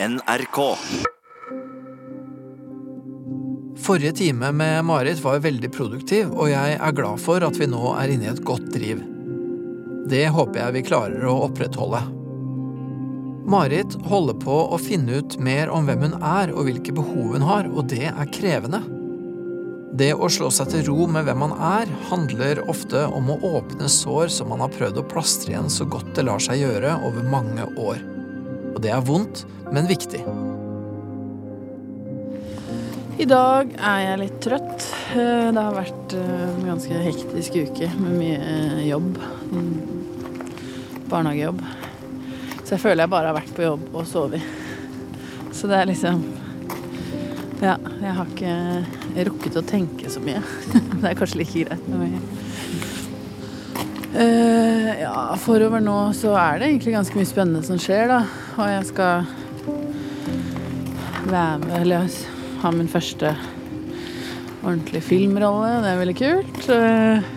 NRK. Forrige time med Marit var veldig produktiv, og jeg er glad for at vi nå er inne i et godt driv. Det håper jeg vi klarer å opprettholde. Marit holder på å finne ut mer om hvem hun er og hvilke behov hun har, og det er krevende. Det å slå seg til ro med hvem man er, handler ofte om å åpne sår som man har prøvd å plastre igjen så godt det lar seg gjøre over mange år. Og det er vondt, men viktig. I dag er jeg litt trøtt. Eh, Det har vært eh, en ganske hektisk uke med mye eh, jobb. Barnehagejobb. Så jeg føler jeg bare har vært på jobb og sovet. Så det er liksom Ja, jeg har ikke rukket å tenke så mye. Det er kanskje like greit Eh, ja, forover nå så er det egentlig ganske mye spennende som skjer, da. Og jeg skal være med Eller ha min første ordentlige filmrolle. Det er veldig kult. Eh,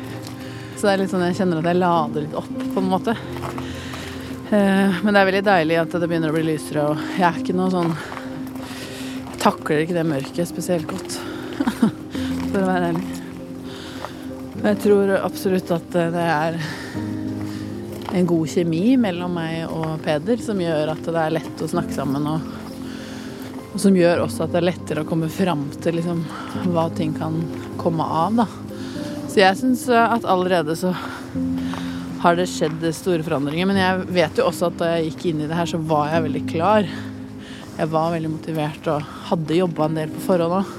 Så det er litt sånn jeg kjenner at jeg lader litt opp, på en måte. Eh, Men det er veldig deilig at det begynner å bli lysere, og jeg er ikke noe sånn takler ikke det mørket spesielt godt, for å være ærlig. Jeg tror absolutt at det er en god kjemi mellom meg og Peder som gjør at det er lett å snakke sammen, og, og som gjør også at det er lettere å komme fram til liksom, hva ting kan komme av. Da. Så jeg syns at allerede så har det skjedd store forandringer. Men jeg vet jo også at da jeg gikk inn i det her, så var jeg veldig klar. Jeg var veldig motivert og hadde jobba en del på forhånd òg.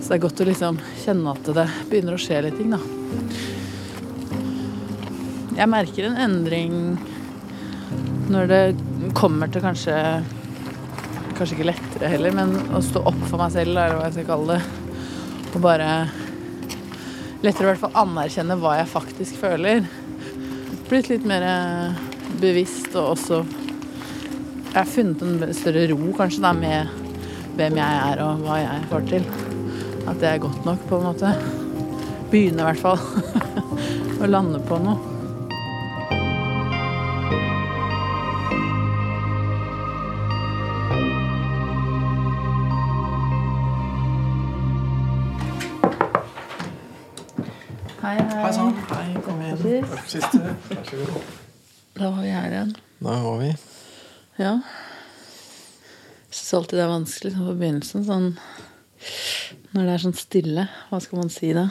Så det er godt å liksom kjenne at det begynner å skje litt ting, da. Jeg merker en endring når det kommer til kanskje Kanskje ikke lettere heller, men å stå opp for meg selv, eller hva jeg skal kalle det. Og bare lettere i hvert fall anerkjenne hva jeg faktisk føler. Blitt litt mer bevisst og også Jeg har funnet en større ro kanskje da med hvem jeg er og hva jeg får til. At det er godt nok, på en måte. Begynne i hvert fall å lande på noe. Hei, hei. Hei sann. Hei, kom. Vær så god. Da var vi her igjen. Da var vi. Ja. Jeg syns alltid det er vanskelig sånn på begynnelsen. Sånn når det er sånn stille. Hva skal man si da?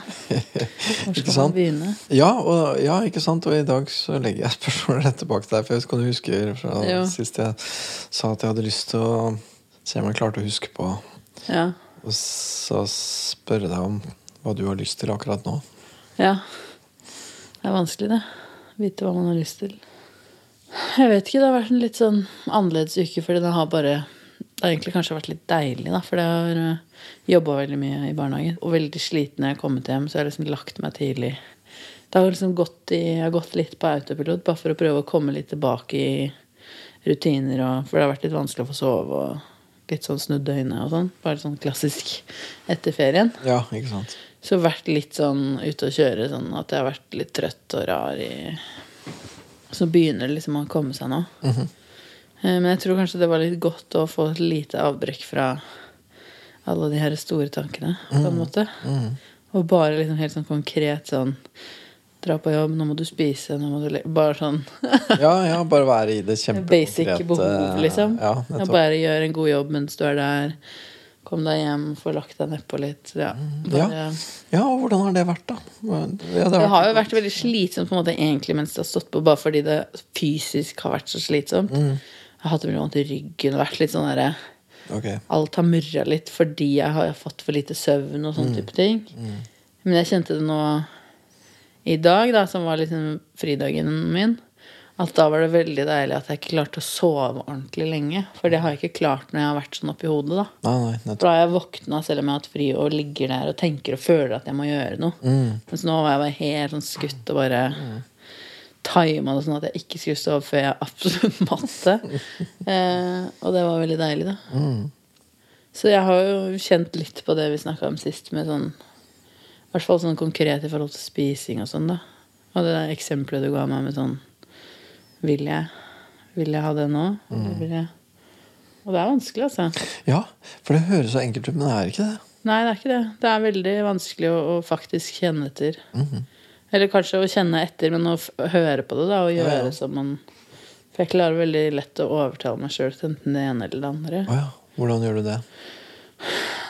Hvor skal man begynne? Ja, og, ja, ikke sant? Og i dag så legger jeg spørsmålet rett tilbake til deg. For jeg kan du huske fra jo. sist jeg sa at jeg hadde lyst til å se om jeg klarte å huske på Ja. Og så spørre deg om hva du har lyst til akkurat nå. ja. Det er vanskelig, det. Vite hva man har lyst til. Jeg vet ikke. Det har vært en litt sånn annerledes uke, fordi det har bare Det har egentlig kanskje vært litt deilig, da, for jeg har uh, jobba veldig mye i barnehagen. Og veldig sliten når jeg har kommet hjem, så jeg har liksom lagt meg tidlig. Det har liksom gått i, jeg har gått litt på autopilot, bare for å prøve å komme litt tilbake i rutiner. Og, for det har vært litt vanskelig å få sove og litt sånn snudd øyne og sånn. Bare sånn klassisk etter ferien. Ja, ikke sant? Så vært litt sånn ute å kjøre, sånn at jeg har vært litt trøtt og rar i Så begynner det liksom å komme seg nå. Mhm. Eh, Men jeg tror kanskje det var litt godt å få et lite avbrekk fra alle de her store tankene, på en måte. Mm. Og bare liksom helt sånn konkret sånn Dra på jobb, nå må du spise, nå må du Bare sånn Ja, ja, bare være i det basic behov, liksom. Ja, Og bare gjør en god jobb mens du er der. Kom deg hjem, få lagt deg nedpå litt. Ja, bare, Ja. ja, og hvordan har det vært, da? Ja, Det har jo vært veldig slitsomt på en måte egentlig mens det har stått på, bare fordi det fysisk har vært så slitsomt. Mm. Jeg har hatt veldig vondt i ryggen og vært litt sånn derre okay. Alt har murra litt fordi jeg har fått for lite søvn og sånn type ting. Men jeg kjente det nå i dag, da, som var liksom fridagen min, at da var det veldig deilig at jeg ikke klarte å sove ordentlig lenge. For det har jeg ikke klart når jeg har vært sånn oppi hodet, da. Nei, nei, For da har jeg våkna selv om jeg har hatt fri og ligger der og tenker og føler at jeg må gjøre noe. Mm. Mens nå var jeg bare helt sånn skutt og bare tima det sånn at jeg ikke skulle stå opp før jeg absolutt måtte. Eh, og det var veldig deilig, da. Mm. Så jeg har jo kjent litt på det vi snakka om sist, med sånn I hvert fall sånn konkret i forhold til spising og sånn, da. Og det der eksempelet du ga meg med sånn Vil jeg? Vil jeg ha det nå? Mm. vil jeg Og det er vanskelig, altså. Ja, for det høres så enkelt ut, men det er ikke det. Nei, det er ikke det. Det er veldig vanskelig å, å faktisk kjenne etter. Eller kanskje å kjenne etter, men å høre på det da, og gjøre Ja, ja. som man For jeg klarer veldig lett å overtale meg sjøl til enten det ene eller det andre. Oh, ja. Hvordan gjør du det?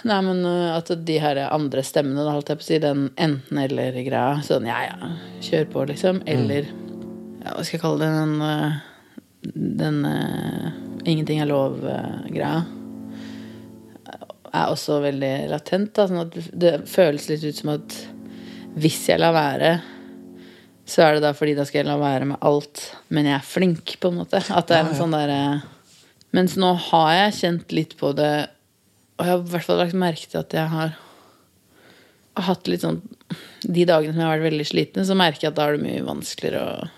Nei, men at de her andre stemmene, da holdt jeg på å si, den enten-eller-greia Sånn ja, ja, kjør på, liksom. Eller ja, hva skal jeg kalle det? Den, den uh, ingenting er lov-greia. Er også veldig latent. Da, sånn at det føles litt ut som at hvis jeg lar være, så er det da fordi da skal jeg la være med alt, men jeg er flink, på en måte. At det er en sånn derre Mens nå har jeg kjent litt på det, og jeg har i hvert fall lagt merke til at jeg har hatt litt sånn De dagene som jeg har vært veldig sliten, så merker jeg at da er det mye vanskeligere å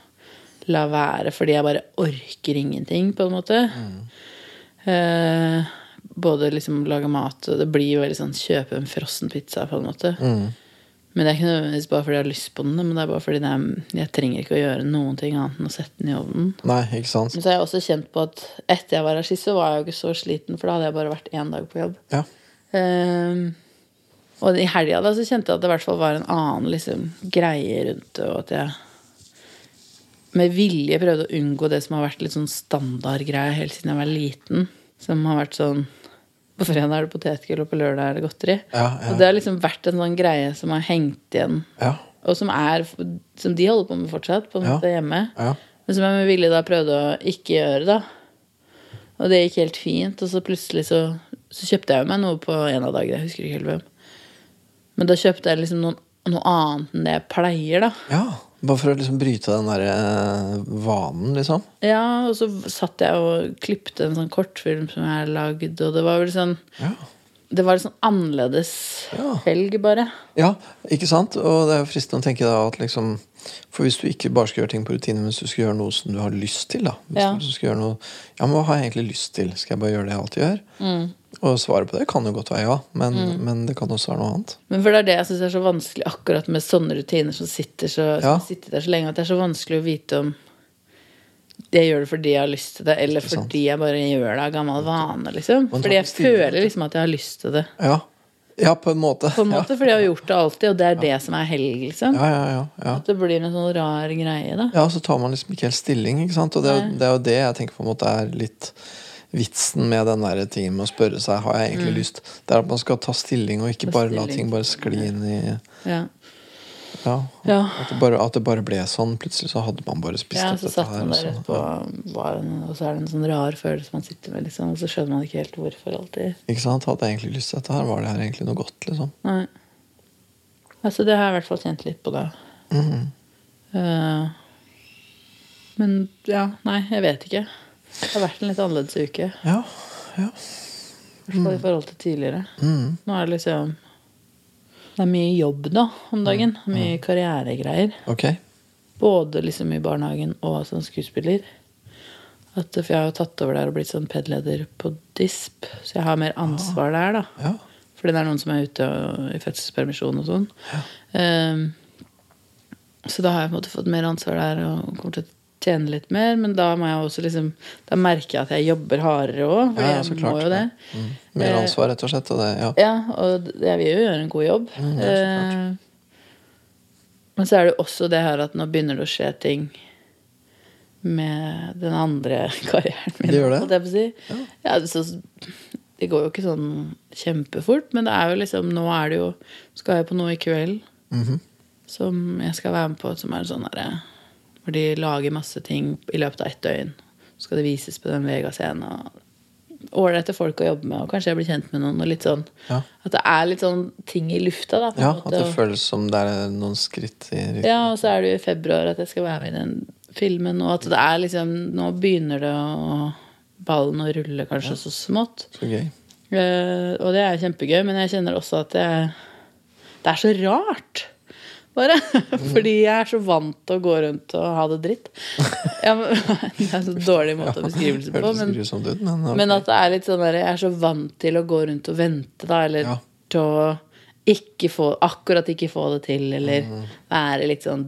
la være, fordi jeg bare orker ingenting, på en måte. Eh, både liksom lage mat, og det blir jo veldig sånn kjøpe en frossen pizza, på en måte. Men det er ikke nødvendigvis bare fordi jeg har lyst på den, men det er bare fordi det er, jeg trenger ikke å gjøre noen ting annet enn å sette den i ovnen. Nei, ikke sant? Men så har jeg også kjent på at etter jeg var så var jeg jo ikke så sliten, for da hadde jeg bare vært én dag på jobb. Ja. Um, og i helga da så kjente jeg at det i hvert fall var en annen liksom, greie rundt det, og at jeg med vilje prøvde å unngå det som har vært litt sånn standardgreie helt siden jeg var liten. Som har vært sånn På fredag er det potetgull, og på lørdag er det godteri. Ja, ja. Og det har liksom vært en sånn greie som har hengt igjen, Ja. og som er Som de holder på med fortsatt, på en Ja. måte hjemme. Ja. Men som jeg med vilje da prøvde å ikke gjøre, da. Og det gikk helt fint. Og så plutselig så, så kjøpte jeg meg noe på en av dagene. Jeg husker ikke helt hvem. Men da kjøpte jeg liksom noen, noe annet enn det jeg pleier, da. Bare for å liksom bryte den der eh, vanen, liksom. Ja, og så satt jeg og klippte en sånn kortfilm som jeg har lagd, og det var vel sånn Ja. Det var en sånn annerledes Ja. helg, bare. Ja, ikke sant? Og det er jo fristende å tenke da at liksom For hvis du ikke bare skal gjøre ting på rutine, men hvis du skal gjøre noe som du har lyst til, da Hvis Ja. du skal gjøre noe Ja, men hva har jeg egentlig lyst til? Skal jeg bare gjøre det jeg alltid gjør? Mm. Og svaret på det kan jo godt være ja, men, men det kan også være noe annet. Men for det er det jeg syns er så vanskelig akkurat med sånne rutiner som sitter, så, Ja. som der så lenge, at det er så vanskelig å vite om jeg gjør det fordi jeg har lyst til det, eller fordi jeg bare gjør det av gammel vane. liksom. Fordi jeg føler liksom at jeg har lyst til det. Ja, ja på en måte. På en måte, ja. For de har gjort det alltid, og det er det som er helg. liksom. Ja, ja, ja, ja. At det blir en sånn rar greie, da. Ja, så tar man liksom ikke helt stilling, ikke sant? Og det, det er jo det jeg tenker på en måte er litt vitsen med den der tingen med å spørre seg har jeg egentlig lyst. Det er at man skal ta stilling, og ikke Mm. Ta bare la ting bare skli inn i Ja. Ja. Ja. At, det bare, at det bare ble sånn. Plutselig så hadde man bare spist Ja, opp så dette her. og der på, etterpå, var- og så er det en sånn rar følelse man sitter med, liksom, og så skjønner man ikke helt hvorfor alltid. Ikke sant? Hadde jeg egentlig lyst til dette her? Var det her egentlig noe godt, liksom? Nei. Altså, det har jeg i hvert fall kjent litt på, da. Mhm. Uh, men ja, nei, jeg vet ikke. Det har vært en litt annerledes uke. Ja. ja. I hvert fall i forhold til tidligere. Mm. Nå er det liksom Det er mye jobb da om dagen. Mye karrieregreier. Okay. Både liksom i barnehagen og som skuespiller. At, for jeg har jo tatt over der og blitt sånn PED-leder på DISP, så jeg har mer ansvar der, da. Ja. Fordi det er noen som er ute og, i fødselspermisjon og sånn. Ehm, så da har jeg på en måte fått mer ansvar der og kommer til tjene litt mer. Men da må jeg også liksom Da merker jeg at jeg jobber hardere òg, for Ja, ja, jeg så må jo det. Mm. Mer Eh, ansvar, rett og slett. Og det, ja. Ja, og jeg vil jo gjøre en god jobb. Mm, ja, så klart. Eh, Men så er det jo også det her at nå begynner det å skje ting med den andre karrieren min. Det gjør det? si. Ja, så, det går jo ikke sånn kjempefort, men det er jo liksom Nå er det jo Skal jeg på noe i kveld Mhm. som jeg skal være med på, som er sånn derre Hvor de lager masse ting i løpet av ett døgn. Så skal det vises på den Vega-scenen. Ålreite folk å jobbe med, og kanskje jeg blir kjent med noen. Og litt sånn, Ja. At det er litt sånn ting i lufta. Da, ja, måte, at det føles som det er noen skritt i riktig ja, og så er det jo i februar at jeg skal være med i den filmen. Og at det er liksom Nå begynner det å Ballen å rulle kanskje så smått. Så gøy. Uh, og det er kjempegøy, men jeg kjenner også at det, det er så rart. Bare. Fordi jeg er så vant til å gå rundt og ha det dritt. Ja, men, det er en så dårlig måte å beskrivelse på. Men, ut, men, at det er litt sånn der, jeg er så vant til å gå rundt og vente, da. Eller Ja. til å ikke få Akkurat ikke få det til, eller Mm. være litt sånn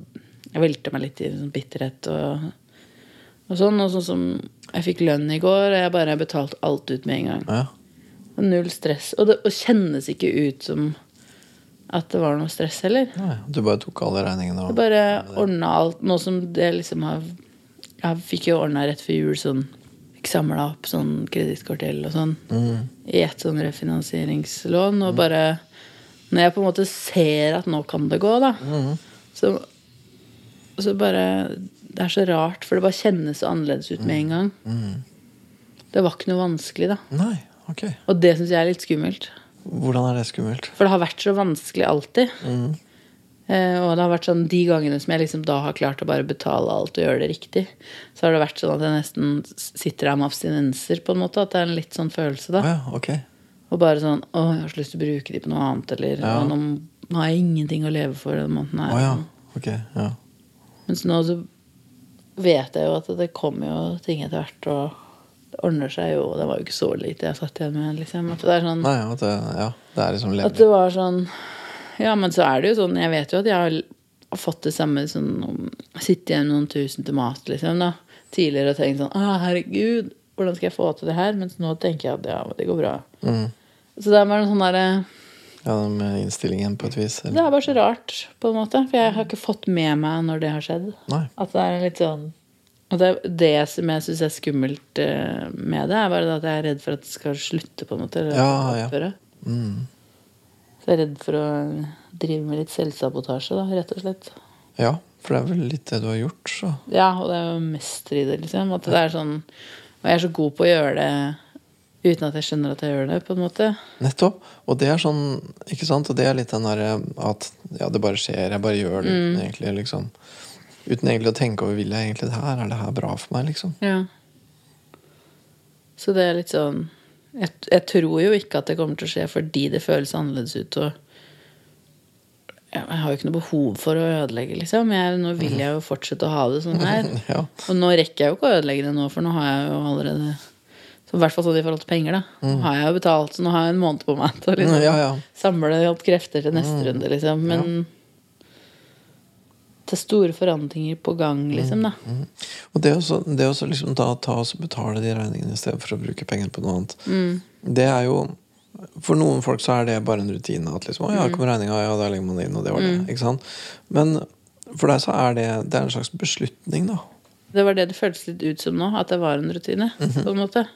Jeg velter meg litt i sånn bitterhet og Og sånn, og sånn som jeg fikk lønn i går, og jeg bare betalte alt ut med en gang. Ja. Null stress. Og det og kjennes ikke ut som at det var noe stress heller. Nei, du bare tok alle regningene Jeg og bare ordna alt. Nå som det liksom har Jeg fikk jo ordna rett før jul sånn Fikk samla opp sånn kredittkortgjeld og sånn i ett sånn refinansieringslån. Og bare Når jeg på en måte ser at nå kan det gå, da, så, så bare Det er så rart, for det bare kjennes så annerledes ut med en gang. Det var ikke noe vanskelig, da. Nei, ok. Og det syns jeg er litt skummelt. Hvordan er det skummelt? For det har vært så vanskelig alltid. Mm. Eh, og det har vært sånn de gangene som jeg liksom da har klart å bare betale alt og gjøre det riktig, så har det vært sånn at jeg nesten sitter her med abstinenser, på en måte. At det er en litt sånn følelse, da. ja, okay. Og bare sånn Å, jeg har så lyst til å bruke de på noe annet, eller Ja. «Å, nå, nå har jeg ingenting å leve for den måneden her. Å ja, ok. Ja. Mens nå så vet jeg jo at det kommer jo ting etter hvert, og ordner seg jo. Det var jo ikke så lite jeg satt igjen med, liksom. At det er sånn Nei, at det, ja, det er liksom At det var sånn Ja, men så er det jo sånn Jeg vet jo at jeg har fått det samme sånn Sitte igjen med noen tusen til mat, liksom, da. Tidligere og tenkt sånn Å, herregud, hvordan skal jeg få til det her? Mens nå tenker jeg at ja, det går bra. Mm. Så det er bare en sånn derre Ja, med innstillingen på et vis. Det er bare så rart, på en måte. For jeg har ikke fått med meg når det har skjedd. Nei. At det er litt sånn Og det, det som jeg syns er skummelt eh, med det, er bare at jeg er redd for at det skal slutte, på en måte. Eller Ja, ja. Mm. Så jeg er redd for å drive med litt selvsabotasje, da, rett og slett. Ja, for det er vel litt det du har gjort, så. Ja, og det er jo mester i det, liksom. At det er sånn Og jeg er så god på å gjøre det uten at jeg skjønner at jeg gjør det, på en måte. Nettopp. Og det er sånn, ikke sant? Og det er litt den derre at ja, det bare skjer, jeg bare gjør det Mm. egentlig liksom Uten egentlig å tenke over vil jeg egentlig det her, er det her bra for meg, liksom? Ja. Så det er litt sånn jeg, jeg tror jo ikke at det kommer til å skje fordi det føles annerledes ut. Og jeg har jo ikke noe behov for å ødelegge, liksom. Jeg, nå vil jeg jo fortsette å ha det sånn her. Ja. Og nå rekker jeg jo ikke å ødelegge det nå, for nå har jeg jo allerede så I hvert fall sånn i forhold til penger, da. Nå har jeg jo betalt, så nå har jeg en måned på meg til å liksom, Mm, Ja, ja. samle opp krefter til neste runde, liksom. Men det er store forandringer på gang, liksom, da. Og det å det å liksom da ta og betale de regningene i stedet for å bruke pengene på noe annet, Mm. det er jo For noen folk så er det bare en rutine. At liksom, å ja, kom regninga, ja, da legger man det inn, og det var det. Ikke sant? Men for deg så er det, det er en slags beslutning, da. Det var det det føltes litt ut som nå, at det var en rutine, -hmm. på en måte.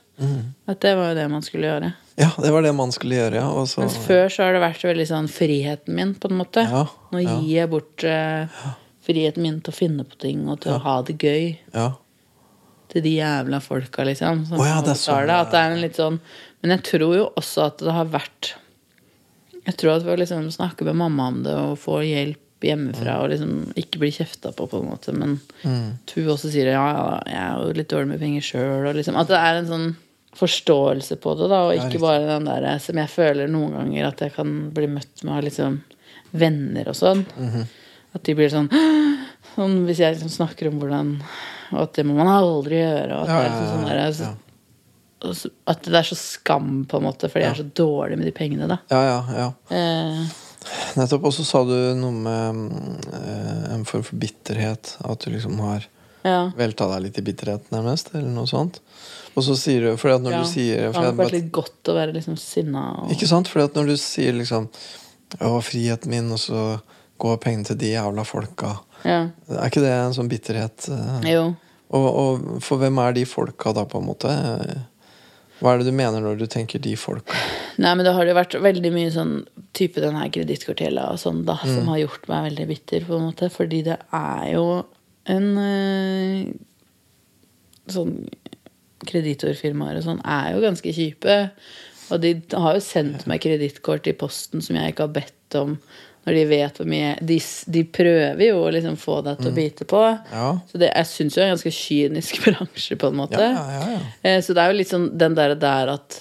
At det var jo det man skulle gjøre. Ja, det var det man skulle gjøre, ja. Og så, Mens før så har det vært veldig sånn friheten min, på en måte. Ja, Nå ja. gir jeg bort eh, friheten min til å finne på ting og til å ha det gøy. ja. Til de jævla folka, liksom. Som oh, ja, det er sånn, det. At det er en litt sånn Men jeg tror jo også at det har vært Jeg tror at ved å liksom snakke med mamma om det og få hjelp hjemmefra og liksom ikke bli kjefta på, på en måte, men Mm. at hun også sier ja, ja, jeg er jo litt dårlig med penger sjøl, liksom. At det er en sånn forståelse på det, da, og ikke bare den der som jeg føler noen ganger at jeg kan bli møtt med av liksom venner og sånn. Mhm. At de blir sånn, sånn Hvis jeg liksom snakker om hvordan Og at det må man aldri gjøre. Og at, Ja, det er liksom sånn der, så, ja. så- at det er så skam, på en måte, for de er så dårlige med de pengene, da. ja, ja, ja. Eh, Nettopp. Og så sa du noe med eh, en form for bitterhet. At du liksom har ja. velta deg litt i bitterhet, nærmest. Eller noe sånt. Og så sier du Fordi at når ja. du sier Det har hadde vært litt godt å være liksom sinna. Og, Ikke sant? Fordi at når du sier liksom Å, friheten min, og så går pengene til de jævla folka. ja. Er ikke det en sånn bitterhet? eh? Jo. Og, og for hvem er de folka da, på en måte? Hva er det du mener når du tenker de folka? Nei, men det har jo vært veldig mye sånn type den her kredittkortgjelda og sånn, da, Mm. som har gjort meg veldig bitter, på en måte. Fordi det er jo en øh, Sånn kreditorfirmaer og sånn er jo ganske kjipe. Og de har jo sendt meg kredittkort i posten som jeg ikke har bedt om. Når de vet hvor mye De, de prøver jo å liksom få deg til å bite på. Mm. Ja. Så det, jeg syns jo er en ganske kynisk bransje, på en måte. Ja, ja, ja, ja. Eh, Så det er jo litt sånn den der, der at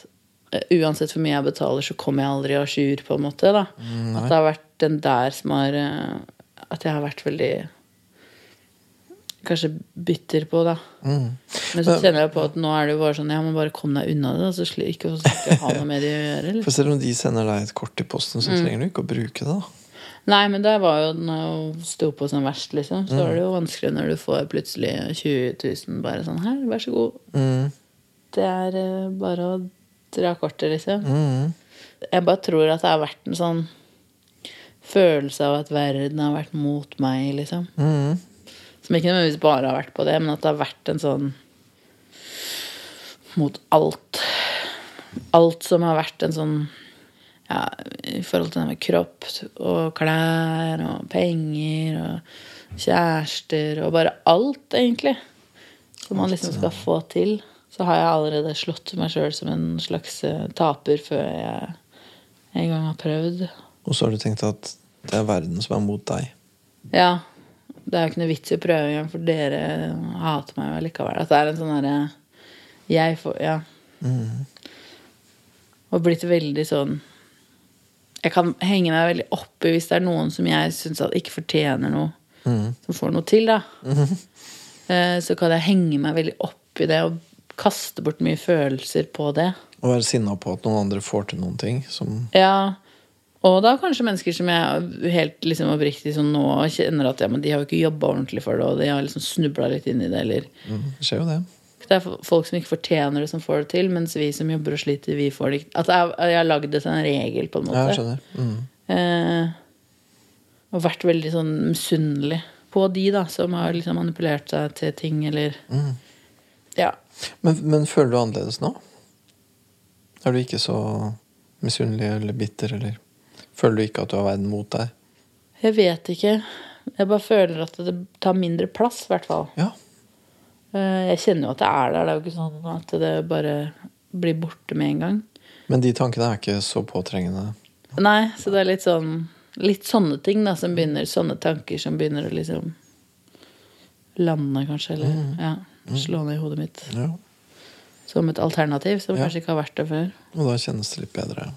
eh, uansett hvor mye jeg betaler, så kommer jeg aldri à jour, på en måte. da. Mm, at det har vært den der som har eh, At jeg har vært veldig Kanskje bitter på, da. Mm. Men så kjenner jeg på at nå er det jo bare sånn Ja, men bare kom deg unna det. da, Så ikke, jeg ha noe med det å gjøre. Eller? For selv om de sender deg et kort i posten, Mm. så trenger du ikke å bruke det. da Nei, men det var jo når jeg sto på som verst, liksom. Så er det jo vanskelig når du får plutselig 20 000 bare sånn her, vær så god. Mm. Det er eh, bare å dra kortet, liksom. Mm. Jeg bare tror at det har vært en sånn følelse av at verden har vært mot meg, liksom. Mm. Som ikke nødvendigvis bare har vært på det, men at det har vært en sånn mot alt. Alt som har vært en sånn ja, I forhold til det med kropp og klær og penger og kjærester og bare alt, egentlig. Som man liksom skal få til. Så har jeg allerede slått meg sjøl som en slags eh, taper før jeg en gang har prøvd. Og så har du tenkt at det er verden som er mot deg. Ja. Det er jo ikke noe vits i å prøve engang, for dere hater meg jo likevel. At det er en sånn derre Jeg får Ja. Og blitt veldig sånn Jeg kan henge meg veldig opp i hvis det er noen som jeg syns ikke fortjener noe, som får noe til, da. Mm. Så kan jeg henge meg veldig opp i det og kaste bort mye følelser på det. Og være sinna på at noen andre får til noen ting som Ja, og da kanskje mennesker som jeg helt liksom oppriktig sånn nå kjenner at ja, men de har jo ikke jobba ordentlig for det, og de har liksom snubla litt inn i det, eller mm, Det skjer jo det. Det er folk som ikke fortjener det, som får det til, mens vi som jobber og sliter, vi får det ikke At jeg, jeg har lagd det til en regel, på en Ja, måte. jeg skjønner. Mm. Eh, og vært veldig sånn misunnelig på de da, som har liksom manipulert seg til ting, eller Mm. Ja. Men, men føler du annerledes nå? Er du ikke så misunnelig eller bitter, eller føler du ikke at du har verden mot deg? Jeg vet ikke. Jeg bare føler at det tar mindre plass, i hvert fall. Ja. Eh, jeg kjenner jo at det er der. Det er jo ikke sånn at det bare blir borte med en gang. Men de tankene er ikke så påtrengende. Nei, så det er litt sånn Litt sånne ting da, som begynner Sånne tanker som begynner å liksom lande, kanskje. Eller ja, slå ned i hodet mitt. Ja. Som et alternativ, som Ja. kanskje ikke har vært det før. Og da kjennes det litt bedre.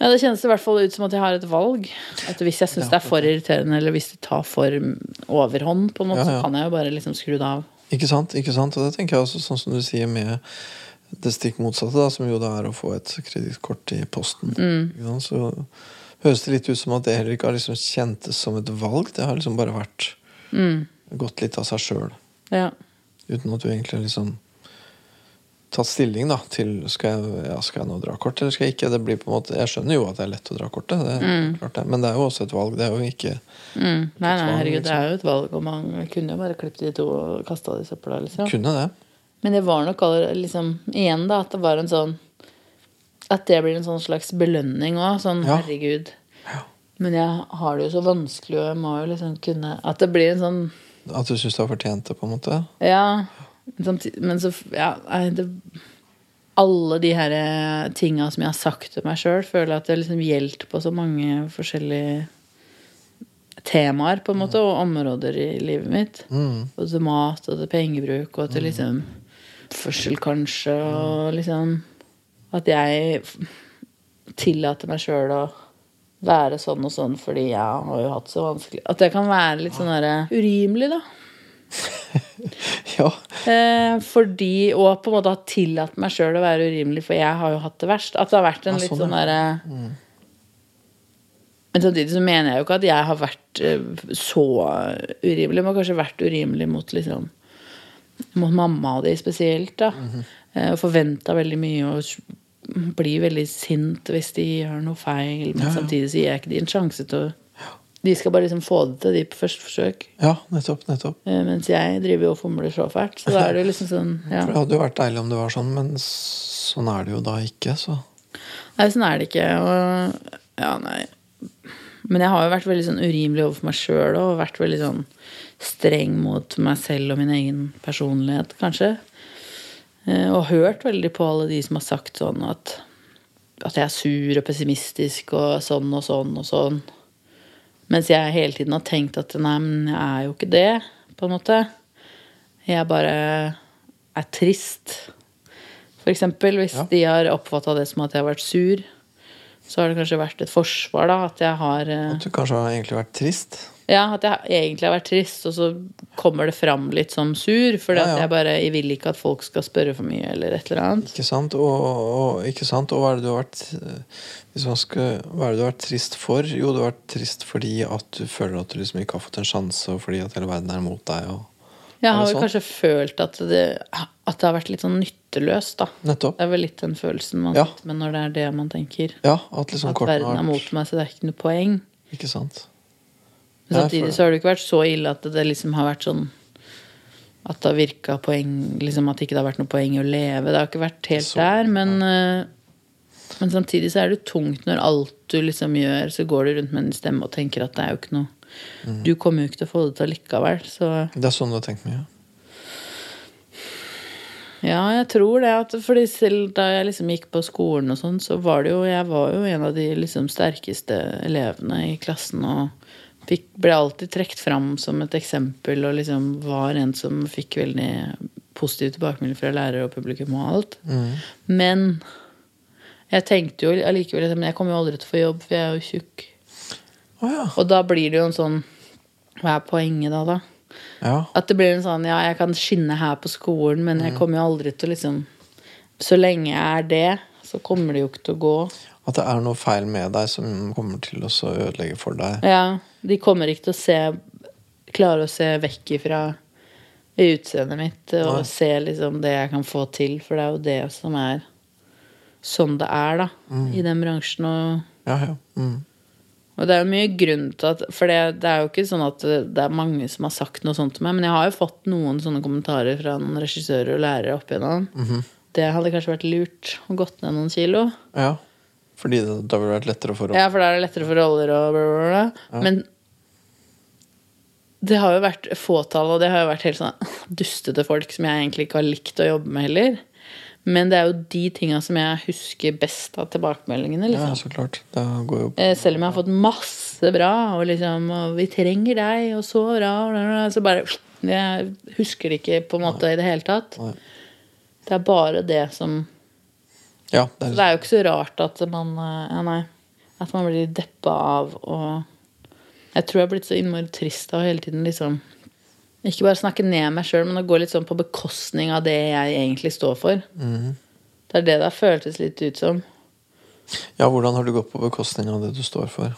Ja, Det kjennes i hvert fall ut som at jeg har et valg. At Hvis jeg syns det er for irriterende, eller hvis det tar for overhånd, på en måte, Ja, ja. så kan jeg jo bare liksom skru det av. Ikke sant? ikke sant? Og det tenker jeg også, sånn som du sier, med det stikk motsatte, da, som jo da er å få et kredittkort i posten. Mm. Så høres det litt ut som at det heller ikke har liksom kjentes som et valg. Det har liksom bare vært gått litt av seg sjøl. Ja. Uten at du egentlig har liksom tatt stilling da, til skal jeg, ja, skal jeg nå dra kort eller skal jeg ikke. Det blir på en måte, jeg skjønner jo at det er lett å dra kortet, det mm. klart det. men det er jo også et valg. Det er jo ikke Mm. Nei, nei, herregud, det liksom. er jo et valg, og man kunne jo bare klippet de to og kasta det i søpla, liksom. Kunne det. Men det var nok liksom, igjen da, at det var en sånn At det blir en sånn slags belønning òg. Sånn, Ja. herregud. Men jeg har det jo så vanskelig, og jeg må jo liksom kunne At det blir en sånn At du syns du har fortjent det, på en måte. Ja. Samtidig, men så Ja, nei, det Alle de her eh, tinga som jeg har sagt til meg sjøl, føler at det liksom gjelder på så mange forskjellige temaer, på en måte, og områder i livet mitt. Mm. Og til mat og til pengebruk og til liksom førsel, kanskje, og liksom At jeg tillater meg sjøl å være sånn og sånn fordi jeg har jo hatt så vanskelig At det kan være litt sånn der urimelig, da. Ja. Eh, fordi, og på en måte ha tillatt meg sjøl å være urimelig, for jeg har jo hatt det verst. At det har vært en Ja, litt sånn, sånn derre Men samtidig så mener jeg jo ikke at jeg har vært eh, så urimelig. Men kanskje vært urimelig mot liksom Mot mamma og de spesielt, da. Mhm. Eh, forventa veldig mye og blir veldig sint hvis de gjør noe feil. Men Ja, ja. samtidig så gir jeg ikke de en sjanse til å De skal bare liksom få det til, de på første forsøk. ja, nettopp. nettopp. Eh, Mens jeg driver jo og fomler så fælt. Så da er det liksom sånn ja. Det hadde jo vært deilig om det var sånn, men sånn er det jo da ikke, så Nei, sånn er det ikke. Og ja, nei. Men jeg har jo vært veldig sånn urimelig overfor meg sjøl og vært veldig sånn streng mot meg selv og min egen personlighet, kanskje. Eh, Og hørt veldig på alle de som har sagt sånn at, at jeg er sur og pessimistisk og sånn og sånn og sånn. Mens jeg hele tiden har tenkt at nei, men jeg er jo ikke det, på en måte. Jeg bare er trist. For eksempel, hvis Ja. de har oppfatta det som at jeg har vært sur, så har det kanskje vært et forsvar, da, at jeg har eh, At du kanskje har egentlig vært trist. Ja, at jeg egentlig har vært trist, og så kommer det fram litt som sur. Fordi Ja, ja. jeg bare jeg vil ikke at folk skal spørre for mye, eller et eller annet. Ikke sant? Og, og, ikke sant? og hva er det du har vært eh, hvis man skal, Hva er det du har vært trist for? Jo, du har vært trist fordi at du føler at du liksom ikke har fått en sjanse, og fordi at hele verden er mot deg. Og, Jeg har jo vel sånn? kanskje følt at det, at det har vært litt sånn nytteløst, da. nettopp. Det er vel litt den følelsen man Ja. sitter med når det er det man tenker. Ja, at liksom At verden er mot meg, så det er ikke noe poeng. Ikke sant? Men samtidig så har det ikke vært så ille at det liksom har vært sånn At det har virka poeng Liksom at det ikke har vært noe poeng å leve. Det har ikke vært helt Så- der, men ja. Men samtidig så er det tungt når alt du liksom gjør, så går du rundt med en stemme og tenker at det er jo ikke noe Mm. Du kommer jo ikke til å få det til likevel, så Det er sånn du har tenkt mye? Ja, jeg tror det. At, fordi selv da jeg liksom gikk på skolen og sånn, så var det jo Jeg var jo en av de liksom sterkeste elevene i klassen og fikk, ble alltid trukket fram som et eksempel og liksom var en som fikk veldig positiv tilbakemelding fra lærere og publikum og alt. Men jeg tenkte jo allikevel men jeg kommer jo aldri til å få jobb, for jeg er jo tjukk. Oh, ja. Og da blir det jo en sånn Hva er poenget da, da? ja. At det blir en sånn, ja, jeg kan skinne her på skolen, men Mm. jeg kommer jo aldri til å liksom Så lenge jeg er det, så kommer det jo ikke til å gå. At det er noe feil med deg som kommer til å ødelegge for deg. Ja, de kommer ikke til å se Klare å se vekk ifra utseendet mitt og Nei. se liksom det jeg kan få til, for det er jo det som er sånn det er, da, Mm. i den bransjen. og Ja, ja. Mm. Og det er jo mye grunn til at For det, det er jo ikke sånn at det, er mange som har sagt noe sånt til meg, men jeg har jo fått noen sånne kommentarer fra noen regissører og lærere opp igjennom. Mhm. Det hadde kanskje vært lurt å gått ned noen kilo. ja. Fordi det, da ville det vært lettere å Ja, for da er det lettere for roller og bla, bla, bla. Men det har jo vært fåtall, og det har jo vært helt sånn dustete folk som jeg egentlig ikke har likt å jobbe med heller. Men det er jo de tinga som jeg husker best av tilbakemeldingene. Ja, liksom. så klart. Eh, Selv om jeg har fått masse bra, og liksom og 'Vi trenger deg', og så bra, så bare Jeg husker det ikke på en måte i det hele tatt. Nei. Det er bare det som Ja, det er det er jo ikke så rart at man eh, Ja, nei. At man blir deppa av og Jeg tror jeg har blitt så innmari trist av hele tiden liksom Ikke bare snakke ned meg sjøl, men å gå litt sånn på bekostning av det jeg egentlig står for. Mm. Det er det det har føltes litt ut som. Ja, hvordan har du gått på bekostning av det du står for?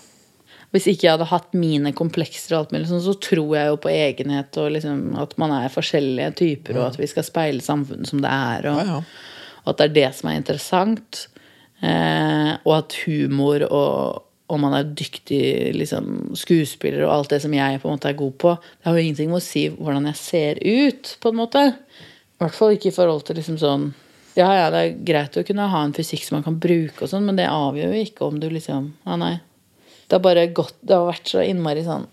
Hvis ikke jeg hadde hatt mine komplekser, og alt mulig sånn, så tror jeg jo på egenhet og liksom at man er forskjellige typer, og at vi skal speile samfunnet som det er. Og, Ja, ja. og at det er det som er interessant. Eh, og at humor og om man er dyktig liksom, skuespiller og alt det som jeg på en måte er god på, det har jo ingenting med å si hvordan jeg ser ut, på en måte. I hvert fall ikke i forhold til liksom sånn Ja, ja, det er greit å kunne ha en fysikk som man kan bruke og sånn, men det avgjør jo ikke om du liksom Ja, nei. Det har bare gått Det har vært så innmari sånn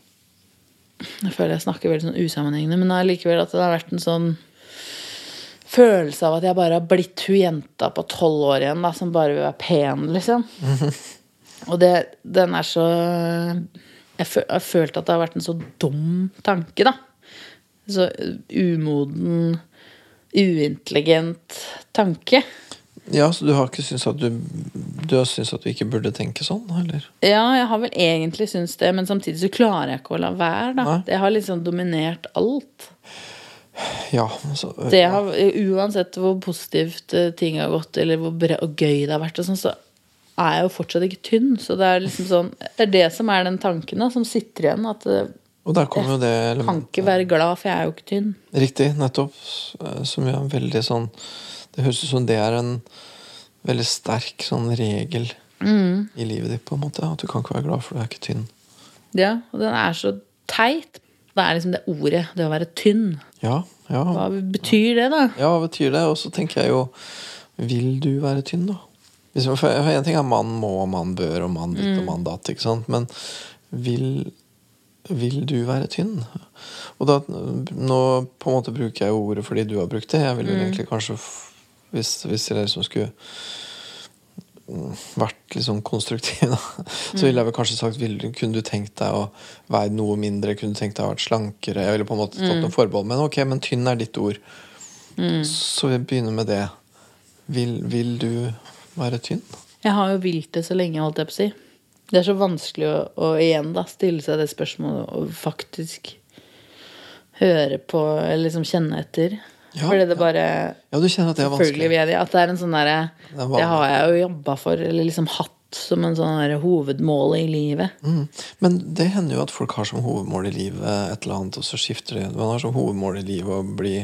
Jeg føler jeg snakker veldig sånn usammenhengende, men allikevel at det har vært en sånn følelse av at jeg bare har blitt hun jenta på tolv år igjen da, som bare vil være pen, liksom. Og det, den er så jeg, føl, jeg har følt at det har vært en så dum tanke, da. Så umoden, uintelligent tanke. Ja, så du har ikke syntes at du Du har syntes at du ikke burde tenke sånn, eller? Ja, jeg har vel egentlig syntes det, men samtidig så klarer jeg ikke å la være, da. Nei. Det har liksom dominert alt. Ja, så Det har, uansett hvor positivt eh, ting har gått, eller hvor bra og gøy det har vært, og sånn, så er jeg jo fortsatt ikke tynn. Så det er liksom sånn Det er det som er den tanken da, som sitter igjen. At eh, Og der kommer jo det kan ikke være glad, for jeg er jo ikke tynn. Riktig, nettopp. eh, Som jo er veldig sånn Det høres ut som det er en veldig sterk sånn regel Mm. i livet ditt, på en måte. At du kan ikke være glad for du er ikke tynn. Ja, og den er så teit. Det er liksom det ordet, det å være tynn. Ja, ja. Hva betyr det, da? Ja, hva betyr det? Og så tenker jeg jo Vil du være tynn, da? Hvis, for en ting er mann må, og mann bør, og mann ditt og mann datt, ikke sant? Men vil, vil du være tynn? Og da Nå på en måte bruker jeg jo ordet fordi du har brukt det. Jeg ville mm. egentlig kanskje Hvis, hvis jeg liksom skulle mm, vært litt sånn konstruktiv, da, så ville jeg vel kanskje sagt vil, Kunne du tenkt deg å veie noe mindre? Kunne du tenkt deg å vært slankere? Jeg ville på en måte tatt noen forbehold. Men ok, men tynn er ditt ord. Så vi begynner med det. Vil, vil du være tynn? Jeg har jo vilt det så lenge, holdt jeg på å si. Det er så vanskelig å, å igjen da stille seg det spørsmålet og faktisk høre på, eller liksom kjenne etter. Ja, Fordi det bare Ja, du kjenner at det er vanskelig? vil jeg det. At det er en sånn derre Det har jeg jo jobba for, eller liksom hatt som en sånn hovedmål i livet. Mm. Men det hender jo at folk har som hovedmål i livet et eller annet, og så skifter det. Man har som hovedmål i livet å bli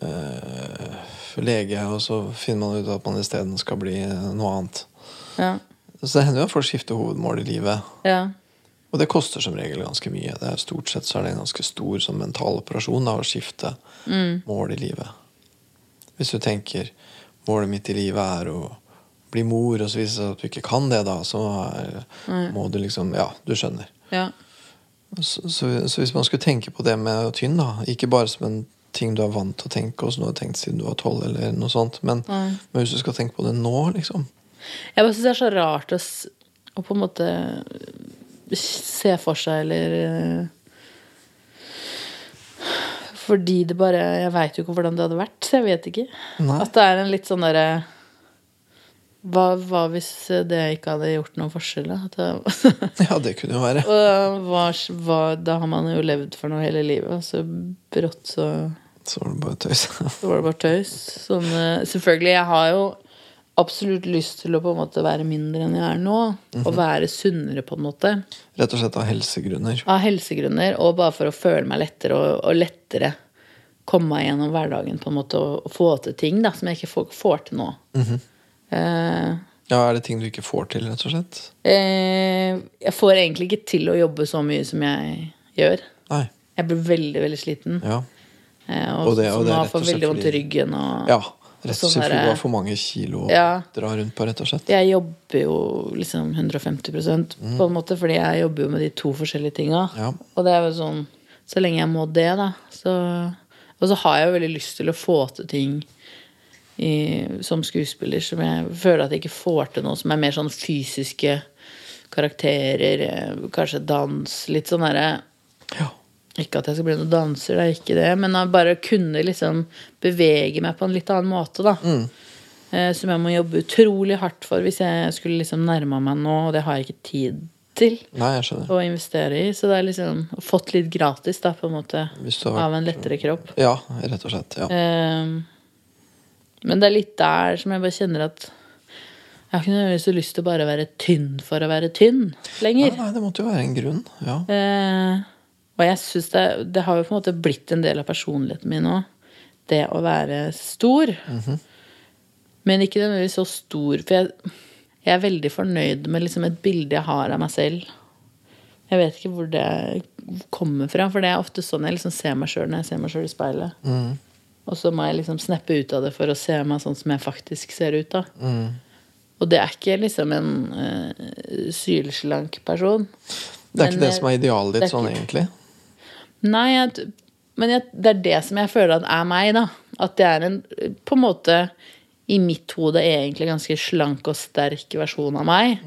eh, lege, og så finner man ut at man isteden skal bli noe annet. Ja. Så det hender jo at folk skifter hovedmål i livet. ja. Og det koster som regel ganske mye. Det er Stort sett så er det en ganske stor sånn mental operasjon da, å skifte mål i livet. Hvis du tenker målet mitt i livet er å bli mor, og så viser det seg at du ikke kan det, da, så er, må du liksom Ja, du skjønner. ja. Så, så, så hvis man skulle tenke på det med tynn, da, ikke bare som en ting du er vant til å tenke, og som du har tenkt siden du var tolv, eller noe sånt, men, men hvis du skal tenke på det nå, liksom Jeg bare syns det er så rart å, å på en måte se for seg, eller eh, Fordi det bare Jeg veit jo ikke hvordan det hadde vært, så jeg vet ikke. Nei. At det er en litt sånn derre hva, hva hvis det ikke hadde gjort noen forskjell? Da? Ja, det kunne jo være. og hva, hva, da har man jo levd for noe hele livet, og så brått så, Så var det bare tøys. så var det bare tøys. Sånn, eh, selvfølgelig, jeg har jo absolutt lyst til å på en måte være mindre enn jeg er nå. Og være sunnere, på en måte. Rett og slett av helsegrunner. Av helsegrunner, og bare for å føle meg lettere, og, og lettere komme meg gjennom hverdagen på en måte, og, og få til ting da, som jeg ikke får, får til nå. Eh, Ja, Er det ting du ikke får til, rett og slett? eh, jeg får egentlig ikke til å jobbe så mye som jeg gjør. Nei. Jeg blir veldig, veldig sliten. Ja. Eh, og, Og det- og det er rett og slett veldig vondt i ryggen. Og, ja. Rett og Sånn slett fordi du har for mange kilo å Ja. dra rundt på, rett og slett. Jeg jobber jo liksom 150% på en måte, fordi jeg jobber jo med de to forskjellige tinga. Ja. Og det er jo sånn Så lenge jeg må det, da, så Og så har jeg jo veldig lyst til å få til ting i, som skuespiller som jeg føler at jeg ikke får til noe som er mer sånn fysiske karakterer, eh, kanskje dans, litt sånn derre Ja. Ikke at jeg skal bli noen danser, det er ikke det, men bare kunne liksom bevege meg på en litt annen måte, da. Eh, Som jeg må jobbe utrolig hardt for hvis jeg skulle liksom nærma meg nå, og det har jeg ikke tid til Nei, å investere i. Så det er liksom fått litt gratis, da, på en måte, har av en lettere kropp. Ja, rett og slett. Ja. Eh, Men det er litt der som jeg bare kjenner at jeg har ikke nødvendigvis lyst til å bare være tynn for å være tynn lenger. Ja, nei, det måtte jo være en grunn. Ja. Eh, og jeg synes det, det har jo på en måte blitt en del av personligheten min òg. Det å være stor. Men ikke nødvendigvis så stor. For jeg, jeg er veldig fornøyd med liksom et bilde jeg har av meg selv. Jeg vet ikke hvor det kommer fra, for det er ofte sånn jeg liksom ser meg sjøl når jeg ser meg sjøl i speilet. Og så må jeg liksom snappe ut av det for å se meg sånn som jeg faktisk ser ut. da. Og det er ikke liksom en uh, sylslank person. Det er Men ikke det jeg- som er idealet ditt er sånn, ikke- egentlig? Nei, jeg, men jeg, det er det som jeg føler at er meg, da. At det er en på en måte i mitt hode egentlig ganske slank og sterk versjon av meg.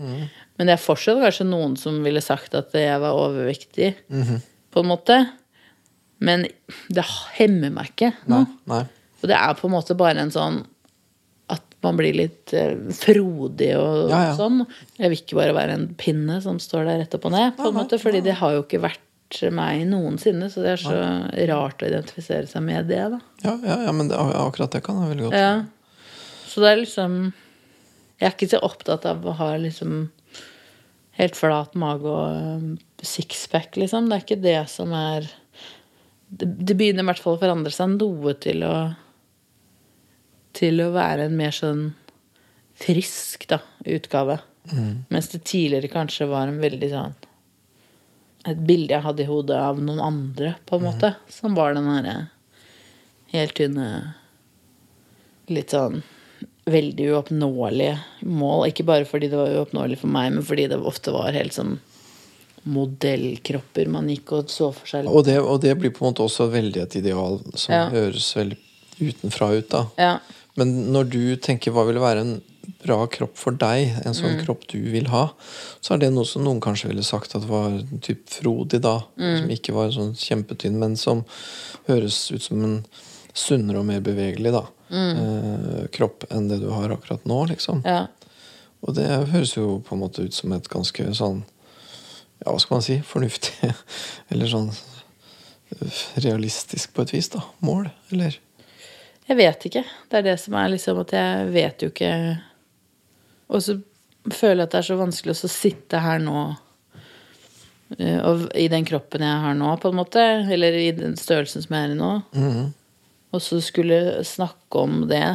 Men det er fortsatt kanskje noen som ville sagt at jeg var overvektig, på en måte. Men det hemmer meg ikke. Nei. nei. Og det er på en måte bare en sånn at man blir litt eh, frodig og Ja, ja. sånn. Jeg vil ikke bare være en pinne som står der rett opp og ned, på en måte, fordi det har jo ikke vært meg noensinne. Så det er så rart å identifisere seg med det, da. Ja, ja, ja men det, akkurat det kan jeg veldig godt Ja. Så det er liksom Jeg er ikke så opptatt av å ha liksom helt flat mage og um, sixpack, liksom. Det er ikke det som er Det, det begynner i hvert fall å forandre seg noe til å Til å være en mer sånn frisk da, utgave. Mens det tidligere kanskje var en veldig sånn Et bilde jeg hadde i hodet av noen andre, på en måte. Som var den herre helt tynne Litt sånn veldig uoppnåelige mål. Ikke bare fordi det var uoppnåelig for meg, men fordi det ofte var helt sånn modellkropper man gikk og så for seg. Og det, og det blir på en måte også veldig et ideal som Ja. høres veldig utenfra ut, da. Ja. Men når du tenker hva vil være en bra kropp for deg, en sånn Mm. kropp du vil ha, så er det noe som noen kanskje ville sagt at var typ frodig, da. Mm. Som ikke var sånn kjempetynn, men som høres ut som en sunnere og mer bevegelig da. Mm. Eh, kropp enn det du har akkurat nå, liksom. ja. Og det høres jo på en måte ut som et ganske sånn Ja, hva skal man si? Fornuftig Eller sånn øh, realistisk på et vis, da. Mål, eller? Jeg vet ikke. Det er det som er liksom at jeg vet jo ikke Og så føler jeg at det er så vanskelig å sitte her nå eh, og i den kroppen jeg har nå, på en måte. Eller i den størrelsen som jeg er i nå. Mhm. Og så skulle snakke om det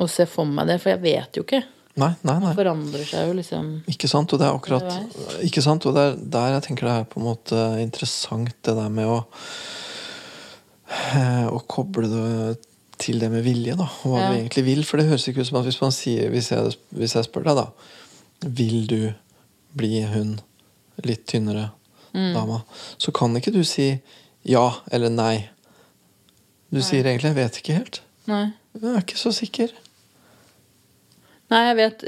og se for meg det, for jeg vet jo ikke. Nei, nei, nei. Man forandrer seg jo liksom Ikke sant? Og det er akkurat Ikke sant? Og det er der jeg tenker det er på en måte interessant, det der med å eh, Å koble det til det med vilje, da. Og hva Ja. vi egentlig vil. For det høres ikke ut som at hvis man sier Hvis jeg, hvis jeg spør deg, da Vil du bli hun litt tynnere dama? Så kan ikke du si ja eller nei. Du sier egentlig 'jeg vet ikke helt'. Nei. Jeg er ikke så sikker. Nei, jeg vet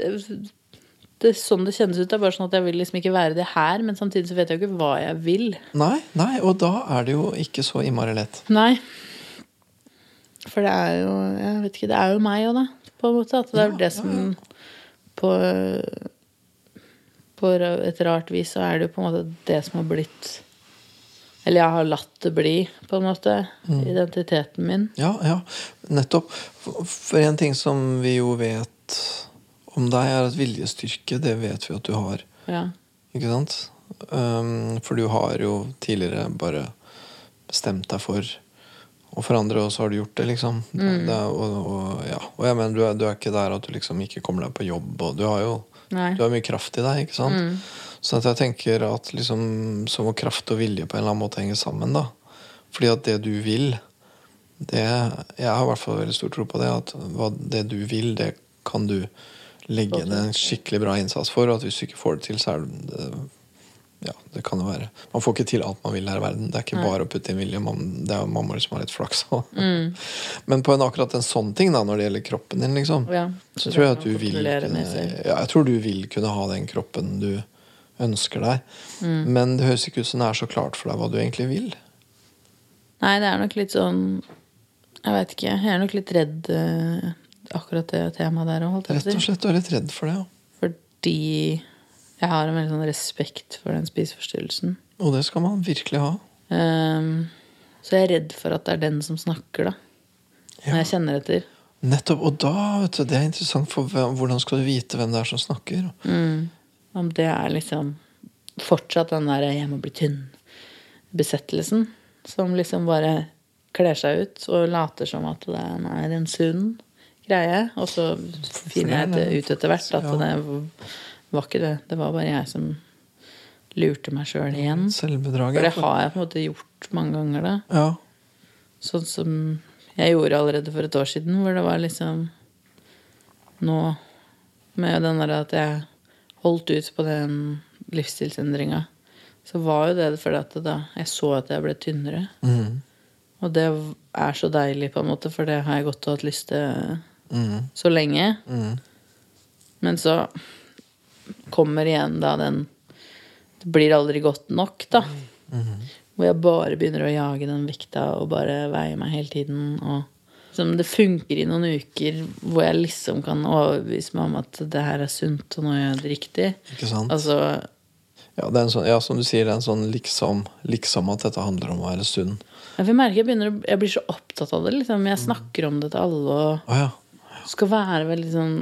Det er sånn det kjennes ut. Det er bare sånn at jeg vil liksom ikke være det her, men samtidig så vet jeg jo ikke hva jeg vil. Nei, nei, og da er det jo ikke så innmari lett. Nei. For det er jo Jeg vet ikke, det er jo meg òg, da. På en måte. At det er Ja, det ja, som På På et rart vis så er det jo på en måte det som har blitt Eller jeg har latt det bli, på en måte. Mm. Identiteten min. Ja, ja, nettopp. For- For en ting som vi jo vet om deg, er at viljestyrke, det vet vi at du har. Ja. Ikke sant? Um, for du har jo tidligere bare bestemt deg for å forandre, og så har du gjort det, liksom. Det, det og, og, ja. og jeg mener, du er, du er ikke der at du liksom ikke kommer deg på jobb, og du har jo Nei. du har mye kraft i deg, ikke sant? Så at jeg tenker at liksom, så må kraft og vilje på en eller annen måte henge sammen, da. Fordi at det du vil, det Jeg har i hvert fall veldig stor tro på det. At det du vil, det kan du legge ned en skikkelig bra innsats for. Og at hvis du ikke får det til, så er det Ja, det kan jo være. Man får ikke til alt man vil her i verden. Det er ikke bare å putte inn vilje. Man, det er jo mamma som har litt flaks Mm. Men på en, akkurat en sånn ting, da, når det gjelder kroppen din, liksom, Ja. så tror jeg at du vil kunne, ja, Jeg tror du vil kunne ha den kroppen du ønsker deg. Mm. Men det høres ikke ut som det er så klart for deg hva du egentlig vil. Nei, det er nok litt sånn Jeg vet ikke. Jeg er nok litt redd eh, akkurat det temaet der òg, Rett og slett du er litt redd for det. Ja. Fordi jeg har en veldig sånn respekt for den spiseforstyrrelsen. Og det skal man virkelig ha. Um, så jeg er redd for at det er den som snakker, da. Ja. Når jeg kjenner etter. Nettopp. Og da, vet du, det er interessant, for hvordan skal du vite hvem det er som snakker? Om det er liksom fortsatt den der 'jeg må bli tynn'-besettelsen. Som liksom bare kler seg ut og later som at det er en sunn greie. Og så finner jeg det ut etter hvert at det var ikke det. Det var bare jeg som lurte meg sjøl igjen. Selvbedraget. For det har jeg på en måte gjort mange ganger, da. Ja. Sånn som jeg gjorde allerede for et år siden, hvor det var liksom Nå med den der at jeg holdt ut på den livsstilsendringa, så var jo det fordi at da jeg så at jeg ble tynnere. Mm. Og det er så deilig, på en måte, for det har jeg godt hatt lyst til Mhm. så lenge. Mm. Men så kommer igjen da den Det blir aldri godt nok, da. Hvor jeg bare begynner å jage den vekta og bare veie meg hele tiden. Og som det funker i noen uker hvor jeg liksom kan overbevise meg om at det her er sunt, og nå gjør jeg det riktig. Ikke sant? Altså, Ja, det en sånn, ja, som du sier, det er en sånn liksom, liksom at dette handler om å være sunn. jeg merker jeg, begynner, jeg blir så opptatt av det. Liksom. Jeg snakker om det til alle og Å ja. Skal være veldig sånn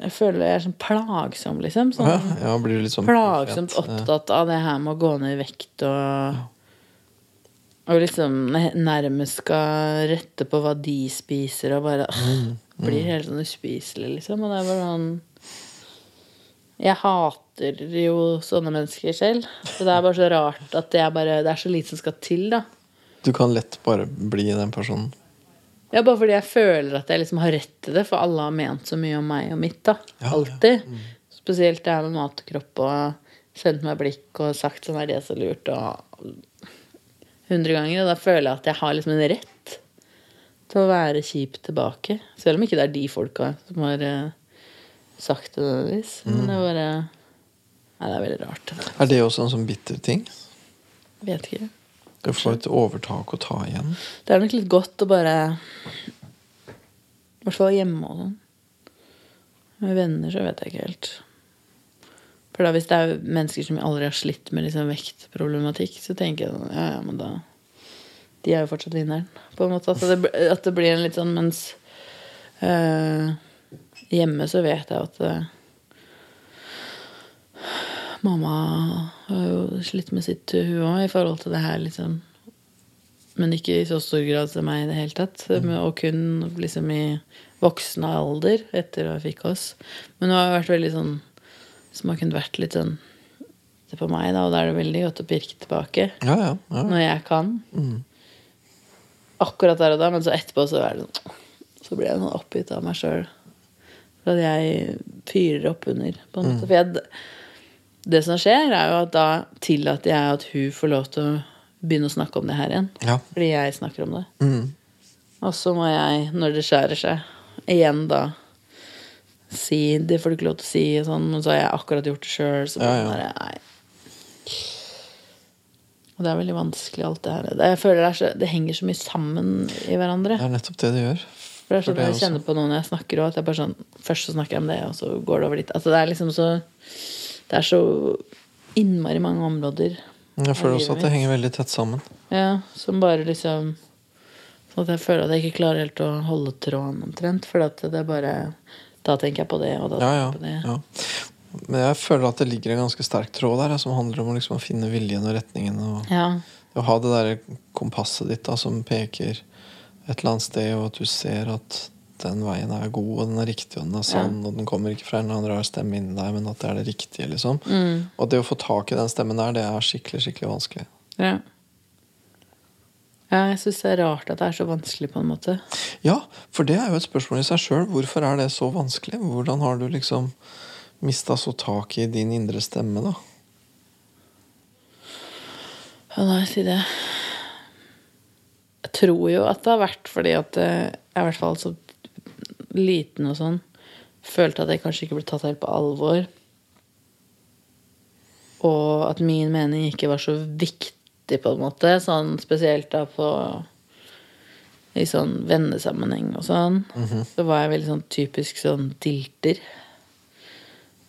Jeg føler jeg er sånn plagsom, liksom. Sånn, ja. ja, blir litt sånn plagsomt fett. Opptatt av det her med å gå ned i vekt og Og liksom nærmest skal rette på hva de spiser, og bare øh, Blir helt sånn uspiselig, liksom. Og det er bare sånn Jeg hater jo sånne mennesker selv. Så det er bare så rart at det er, bare, det er så lite som skal til, da. Du kan lett bare bli den personen. Ja, bare fordi jeg føler at jeg liksom har rett til det, for alle har ment så mye om meg og mitt. da Ja, ja. Mm. Spesielt det her med mat og kropp og sendt meg blikk og sagt sånn er det så lurt og hundre ganger. Og da føler jeg at jeg har liksom en rett til å være kjip tilbake. Selv om ikke det er de folka som har eh, sagt det nødvendigvis. Men det er bare Nei, det er veldig rart. Er det også en sånn bitter ting? Vet ikke. Du får et overtak å ta igjen. Det er nok litt godt å bare I hvert fall hjemme og sånn. Med venner så vet jeg ikke helt. For da hvis det er mennesker som aldri har slitt med liksom vektproblematikk, så tenker jeg sånn, ja, ja, men da De er jo fortsatt vinneren, på en måte. At det, at det blir en litt sånn Mens øh, hjemme så vet jeg at øh, Mamma har jo slitt med sitt, hun òg, i forhold til det her, liksom. Men ikke i så stor grad som meg i det hele tatt. Og kun liksom i voksen alder etter at hun fikk oss. Men hun har vært veldig sånn Som har kunnet vært litt sånn Se på meg, da, og da er det veldig godt å pirke tilbake. Ja, ja. ja. Når jeg kan. Akkurat der og da, men så etterpå så er det sånn Så blir jeg sånn oppgitt av meg sjøl. For at jeg fyrer opp under, på en måte. For jeg, det som skjer, er jo at da tillater jeg at hun får lov til å begynne å snakke om det her igjen. Ja. Fordi jeg snakker om det. Mm. Og så må jeg, når det skjærer seg, igjen da si Det får du ikke lov til å si, og sånn, men så har jeg akkurat gjort det sjøl. Så Ja, ja. Bare, nei. Og det er veldig vanskelig, alt det her. Jeg føler det, så, det henger så mye sammen i hverandre. Det er nettopp det det gjør. For det er sånn at jeg kjenner på noe når jeg snakker òg, at jeg bare sånn Først så snakker jeg om det, og så går det over dit. Altså det er liksom så Det er så innmari mange områder. Jeg føler også at det henger veldig tett sammen. Ja, som bare liksom Sånn at jeg føler at jeg ikke klarer helt å holde tråden omtrent. For at det er bare Da tenker jeg på det, og da tenker jeg på det. ja. Men jeg føler at det ligger en ganske sterk tråd der, som handler om å liksom å finne viljen og retningen. Og Ja. å ha det der kompasset ditt da, som peker et eller annet sted, og at du ser at den veien er god, og den er riktig, og den er sann, og den kommer ikke fra en eller annen rar stemme inni deg, men at det er det riktige, liksom. Mm. Og det å få tak i den stemmen der, det er skikkelig, skikkelig vanskelig. ja. Ja, jeg syns det er rart at det er så vanskelig, på en måte. Ja, for det er jo et spørsmål i seg sjøl. Hvorfor er det så vanskelig? Hvordan har du liksom mista så tak i din indre stemme, da? Ja, nei, si det. Jeg tror jo at det har vært fordi at eh, jeg i hvert fall så liten og sånn følte at jeg kanskje ikke ble tatt helt på alvor. Og at min mening ikke var så viktig, på en måte. Sånn spesielt da på I sånn vennesammenheng og sånn. Så var jeg veldig sånn typisk sånn dilter.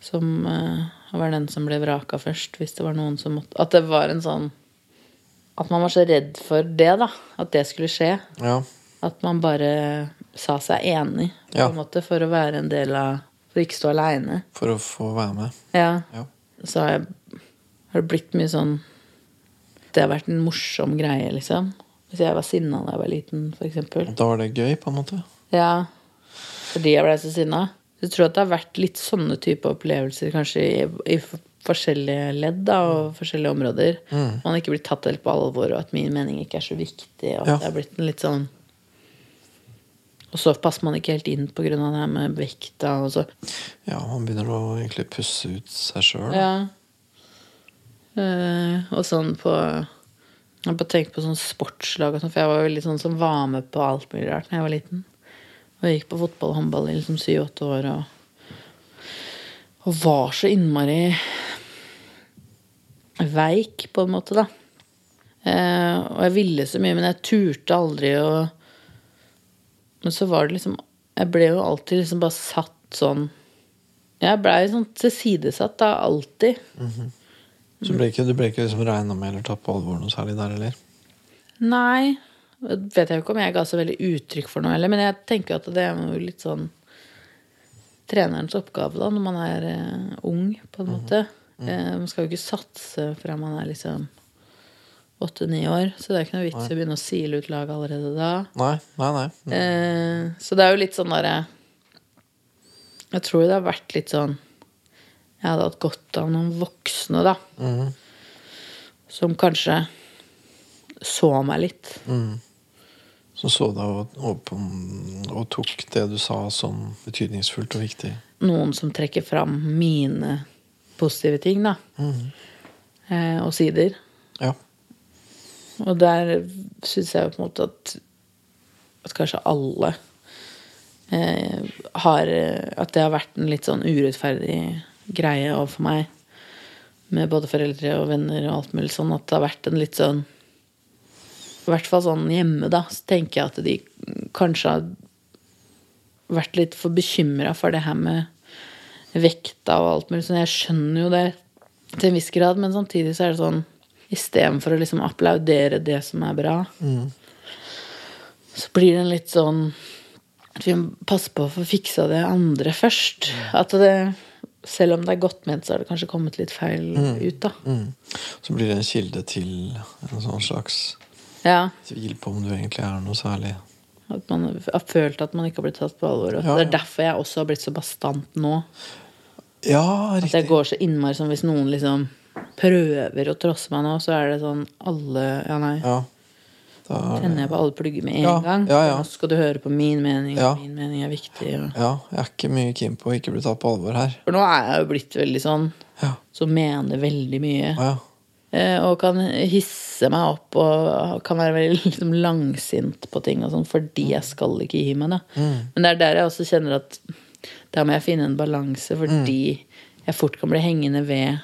Som uh, var den som ble vraka først, hvis det var noen som måtte At det var en sånn At man var så redd for det, da. At det skulle skje. Ja. At man bare sa seg enig, på Ja. en måte, for å være en del av For å ikke stå aleine. For å få være med. Ja. Ja. Så har, jeg, har det blitt mye sånn Det har vært en morsom greie, liksom. Hvis jeg var sinna da jeg var liten, eksempel. Da var det gøy, på en måte. Ja. Fordi jeg ble så sinna. Jeg tror at det har vært litt sånne type opplevelser kanskje i, i forskjellige ledd da, og forskjellige områder. Mm. Man ikke blir tatt helt på alvor, og at min mening ikke er så viktig. Og at Ja. det har blitt en litt sånn Og så passer man ikke helt inn av det her med vekta. Og så. Ja, man begynner å egentlig pusse ut seg sjøl. Ja. Eh, og sånn på Jeg bare tenker på sånn sportslag og sånn, for jeg var veldig sånn som var med på alt mulig rart da jeg var liten. Og jeg gikk på fotball og håndball i liksom syv-åtte år og, og var så innmari veik, på en måte, da. Eh, og jeg ville så mye, men jeg turte aldri å Men så var det liksom Jeg ble jo alltid liksom bare satt sånn Jeg blei sånn tilsidesatt, da, alltid. Så ble ikke, du ble ikke liksom regna med eller tatt på alvor noe særlig der, eller? Nei. Vet jeg jo ikke om jeg ga så veldig uttrykk for noe heller, men jeg tenker jo at det er jo litt sånn trenerens oppgave da, når man er uh, ung, på en måte. Uh, man skal jo ikke satse fra man er liksom åtte-ni år, så det er ikke noe vits i å begynne å sile ut laget allerede da. Nei, nei, nei. Eh, så det er jo litt sånn derre Jeg tror det har vært litt sånn Jeg hadde hatt godt av noen voksne, da. Mm. Som kanskje så meg litt. Så så deg og, og, og tok det du sa som betydningsfullt og viktig. Noen som trekker fram mine positive ting, da. Eh, og sider. Ja. Og der syns jeg jo på en måte at, at kanskje alle eh, har At det har vært en litt sånn urettferdig greie overfor meg. Med både foreldre og venner og alt mulig sånn. At det har vært en litt sånn I hvert fall sånn hjemme, da, så tenker jeg at de kanskje har vært litt for bekymra for det her med vekta og alt mulig sånn. Jeg skjønner jo det til en viss grad, men samtidig så er det sånn Istedenfor å liksom applaudere det som er bra, så blir det litt sånn at vi må passe på å få fiksa det andre først. At det selv om det er godt ment, så har det kanskje kommet litt feil ut, da. Mm. Så blir det en kilde til en sånn slags Ja. tvil på om du egentlig er noe særlig. At man har følt at man ikke har blitt tatt på alvor. Ja, Ja, Det er derfor jeg også har blitt så bastant nå. Ja, riktig. At jeg går så innmari som hvis noen liksom prøver å trosse meg nå, så er det sånn alle Ja, nei. Ja. Da er Tenner jeg på alle plugger med en Ja, gang. ja, ja. Nå skal du høre på min mening, Ja. min mening er viktig. Og... ja, jeg er ikke mye keen på å ikke bli tatt på alvor her. For nå er jeg jo blitt veldig sånn Ja. som mener veldig mye. Ja. Eh, Og kan hisse meg opp og kan være veldig liksom, langsint på ting og sånn, fordi jeg skal ikke gi meg. Mm. Men det er der jeg også kjenner at der må jeg finne en balanse, fordi Mm. jeg fort kan bli hengende ved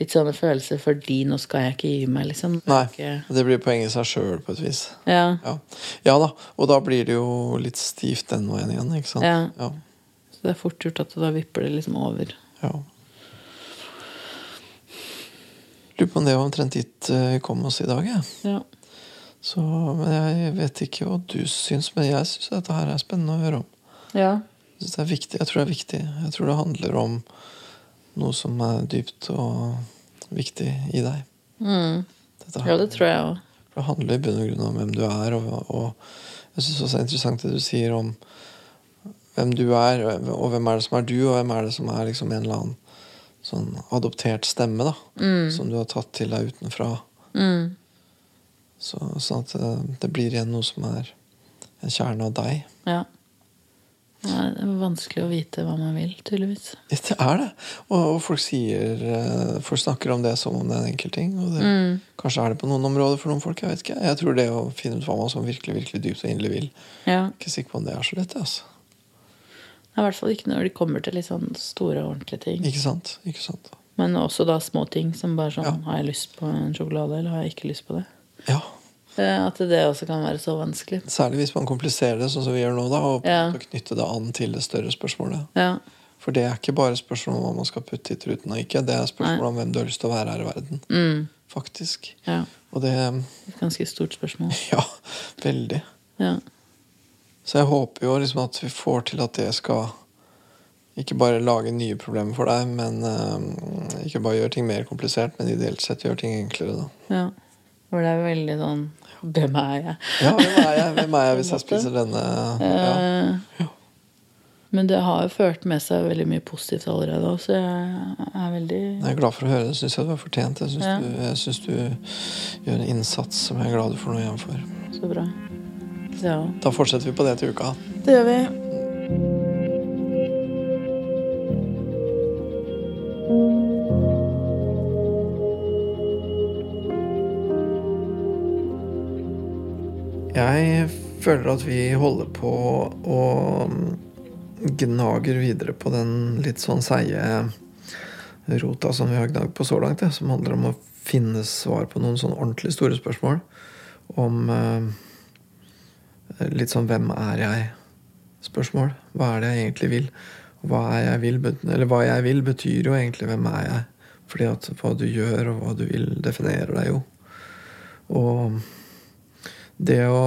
litt sånne følelser fordi nå skal jeg ikke gi meg, liksom. Nei, det blir poenget i seg sjøl på et vis. Ja. Ja. ja da, og da blir det jo litt stivt den veien igjen, ikke sant? Ja. Ja. Så det er fort gjort at da vipper det liksom over. ja. Lurer på om det var omtrent dit eh, vi kom oss i dag, jeg. Ja. Så, men jeg vet ikke hva du syns, men jeg syns dette her er spennende å høre om. ja. Jeg, synes det er viktig. jeg tror det er viktig. Jeg tror det handler om noe som er dypt og viktig i deg. Mm. Ja, det tror jeg òg. Det handler i bunn og grunn om hvem du er, og, og jeg syns også det er interessant det du sier om hvem du er, og hvem er det som er du, og hvem er det som er liksom en eller annen sånn adoptert stemme, da, som du har tatt til deg utenfra. Mm. Så, sånn at det, det blir igjen noe som er en kjerne av deg. Ja. Ja, Det er vanskelig å vite hva man vil, tydeligvis. Det er det. Og, og folk sier eh, Folk snakker om det som om det er en enkel ting. Og det, Mm. Kanskje er det på noen områder for noen folk. Jeg vet ikke. Jeg tror det å finne ut hva man som virkelig virkelig dypt og inderlig vil, Ja. ikke sikker på om det er så lett. altså. Det I hvert fall ikke når de kommer til litt sånn store, ordentlige ting. Ikke sant? Ikke sant? Men også da små ting som bare sånn Ja. Har jeg lyst på en sjokolade, eller har jeg ikke lyst på det? Ja. At det også kan være så vanskelig. Særlig hvis man kompliserer det sånn som vi gjør nå, da, og Ja. knytte det an til det større spørsmålet. Ja. For det er ikke bare spørsmål om hva man skal putte i truten og ikke. Det er spørsmål om hvem du har lyst til å være her i verden. Mm. Faktisk. ja. Og det Et ganske stort spørsmål. Ja, veldig. Ja. Så jeg håper jo liksom at vi får til at det skal ikke bare lage nye problemer for deg, men uh, ikke bare gjøre ting mer komplisert, men ideelt sett gjøre ting enklere. da. ja. For det er veldig sånn Hvem er jeg? Ja, hvem er jeg, hvem er jeg hvis jeg spiser denne ja. Eh, Men det har jo ført med seg veldig mye positivt allerede òg, så jeg er veldig Jeg er glad for å høre det. Syns jeg du har fortjent. det. syns Ja. du, jeg synes du gjør en innsats som jeg er glad du får noe igjen for. så bra. Ja, Da fortsetter vi på det til uka. det gjør vi. Jeg føler at vi holder på å gnager videre på den litt sånn seige rota som vi har gnagd på så langt, som handler om å finne svar på noen sånn ordentlig store spørsmål. Om eh, litt sånn 'hvem er jeg?'-spørsmål. Hva er det jeg egentlig vil? Hva, er jeg vil, eller hva jeg vil, betyr jo egentlig 'hvem er jeg?' Fordi at hva du gjør, og hva du vil, definerer deg jo. Og det å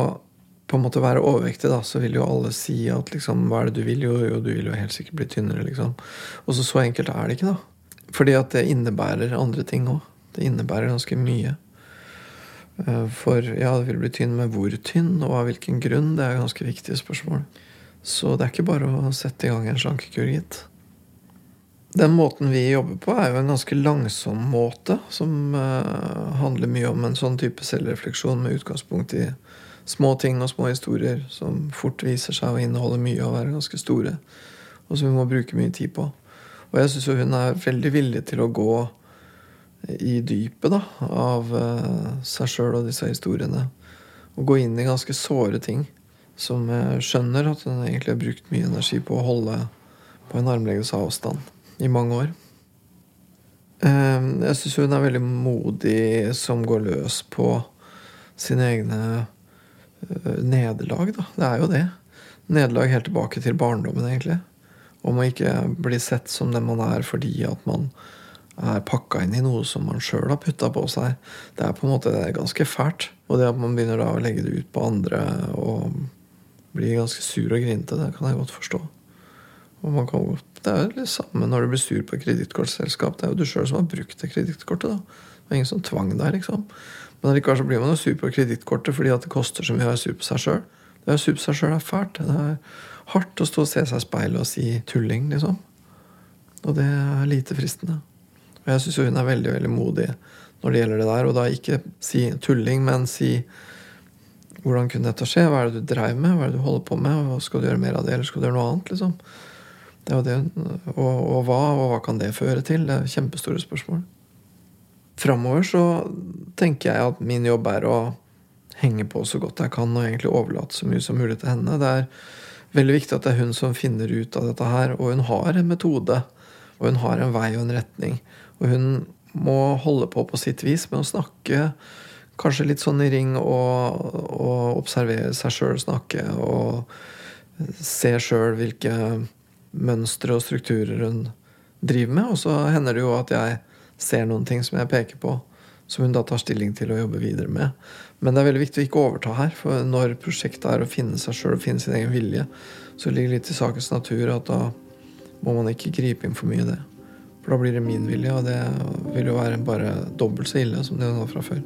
på en måte være overvektig, da, så vil jo alle si at liksom, hva er det du vil? Jo, jo, du vil jo helt sikkert bli tynnere, liksom. Og så så enkelt er det ikke, da. Fordi at det innebærer andre ting òg. Det innebærer ganske mye. Eh, For ja, det vil bli tynn, men hvor tynn, og av hvilken grunn? Det er ganske viktige spørsmål. Så det er ikke bare å sette i gang en slankekur, gitt. Den måten vi jobber på, er jo en ganske langsom måte, som uh, handler mye om en sånn type selvrefleksjon med utgangspunkt i små ting og små historier som fort viser seg å inneholde mye og være ganske store, og som vi må bruke mye tid på. Og jeg syns hun er veldig villig til å gå i dypet da, av uh, seg sjøl og disse historiene. Og gå inn i ganske såre ting som jeg skjønner at hun egentlig har brukt mye energi på å holde på en armleges avstand i mange år. Eh, Jeg syns hun er veldig modig som går løs på sine egne eh, nederlag, da. Det er jo det. Nederlag helt tilbake til barndommen, egentlig. Om å ikke bli sett som den man er fordi at man er pakka inn i noe som man sjøl har putta på seg. Det er på en måte ganske fælt. Og det at man begynner da å legge det ut på andre og blir ganske sur og grinete, det kan jeg godt forstå. Og man kan Det er jo det samme når du blir sur på kredittkortselskap. Det er jo du sjøl som har brukt det kredittkortet. Det er ingen som tvang deg, liksom. Men likevel så blir man jo sur på kredittkortet fordi at det koster så mye å være sur på seg sjøl. Det å være sur på seg sjøl er fælt. Det er hardt å stå og se seg i speilet og si tulling, liksom. Og det er lite fristende. Og jeg syns hun er veldig veldig modig når det gjelder det der. Og da ikke si tulling, men si hvordan kunne dette skje? Hva er det du dreiv med? Hva er det du holder på med? Hva skal du gjøre mer av det, eller skal du gjøre noe annet? liksom? Det det, og, og hva, og hva kan det føre til? Det er kjempestore spørsmål. Framover så tenker jeg at min jobb er å henge på så godt jeg kan og egentlig overlate så mye som mulig til henne. Det er veldig viktig at det er hun som finner ut av dette her, og hun har en metode. Og hun har en vei og en retning. Og hun må holde på på sitt vis med å snakke kanskje litt sånn i ring og, og observere seg sjøl snakke og se sjøl hvilke mønstre og strukturer hun driver med. Og så hender det jo at jeg ser noen ting som jeg peker på, som hun da tar stilling til å jobbe videre med. Men det er veldig viktig å ikke overta her, for når prosjektet er å finne seg sjøl og finne sin egen vilje, så ligger det litt i sakens natur at da må man ikke gripe inn for mye i det. For da blir det min vilje, og det vil jo være bare dobbelt så ille som det var fra før.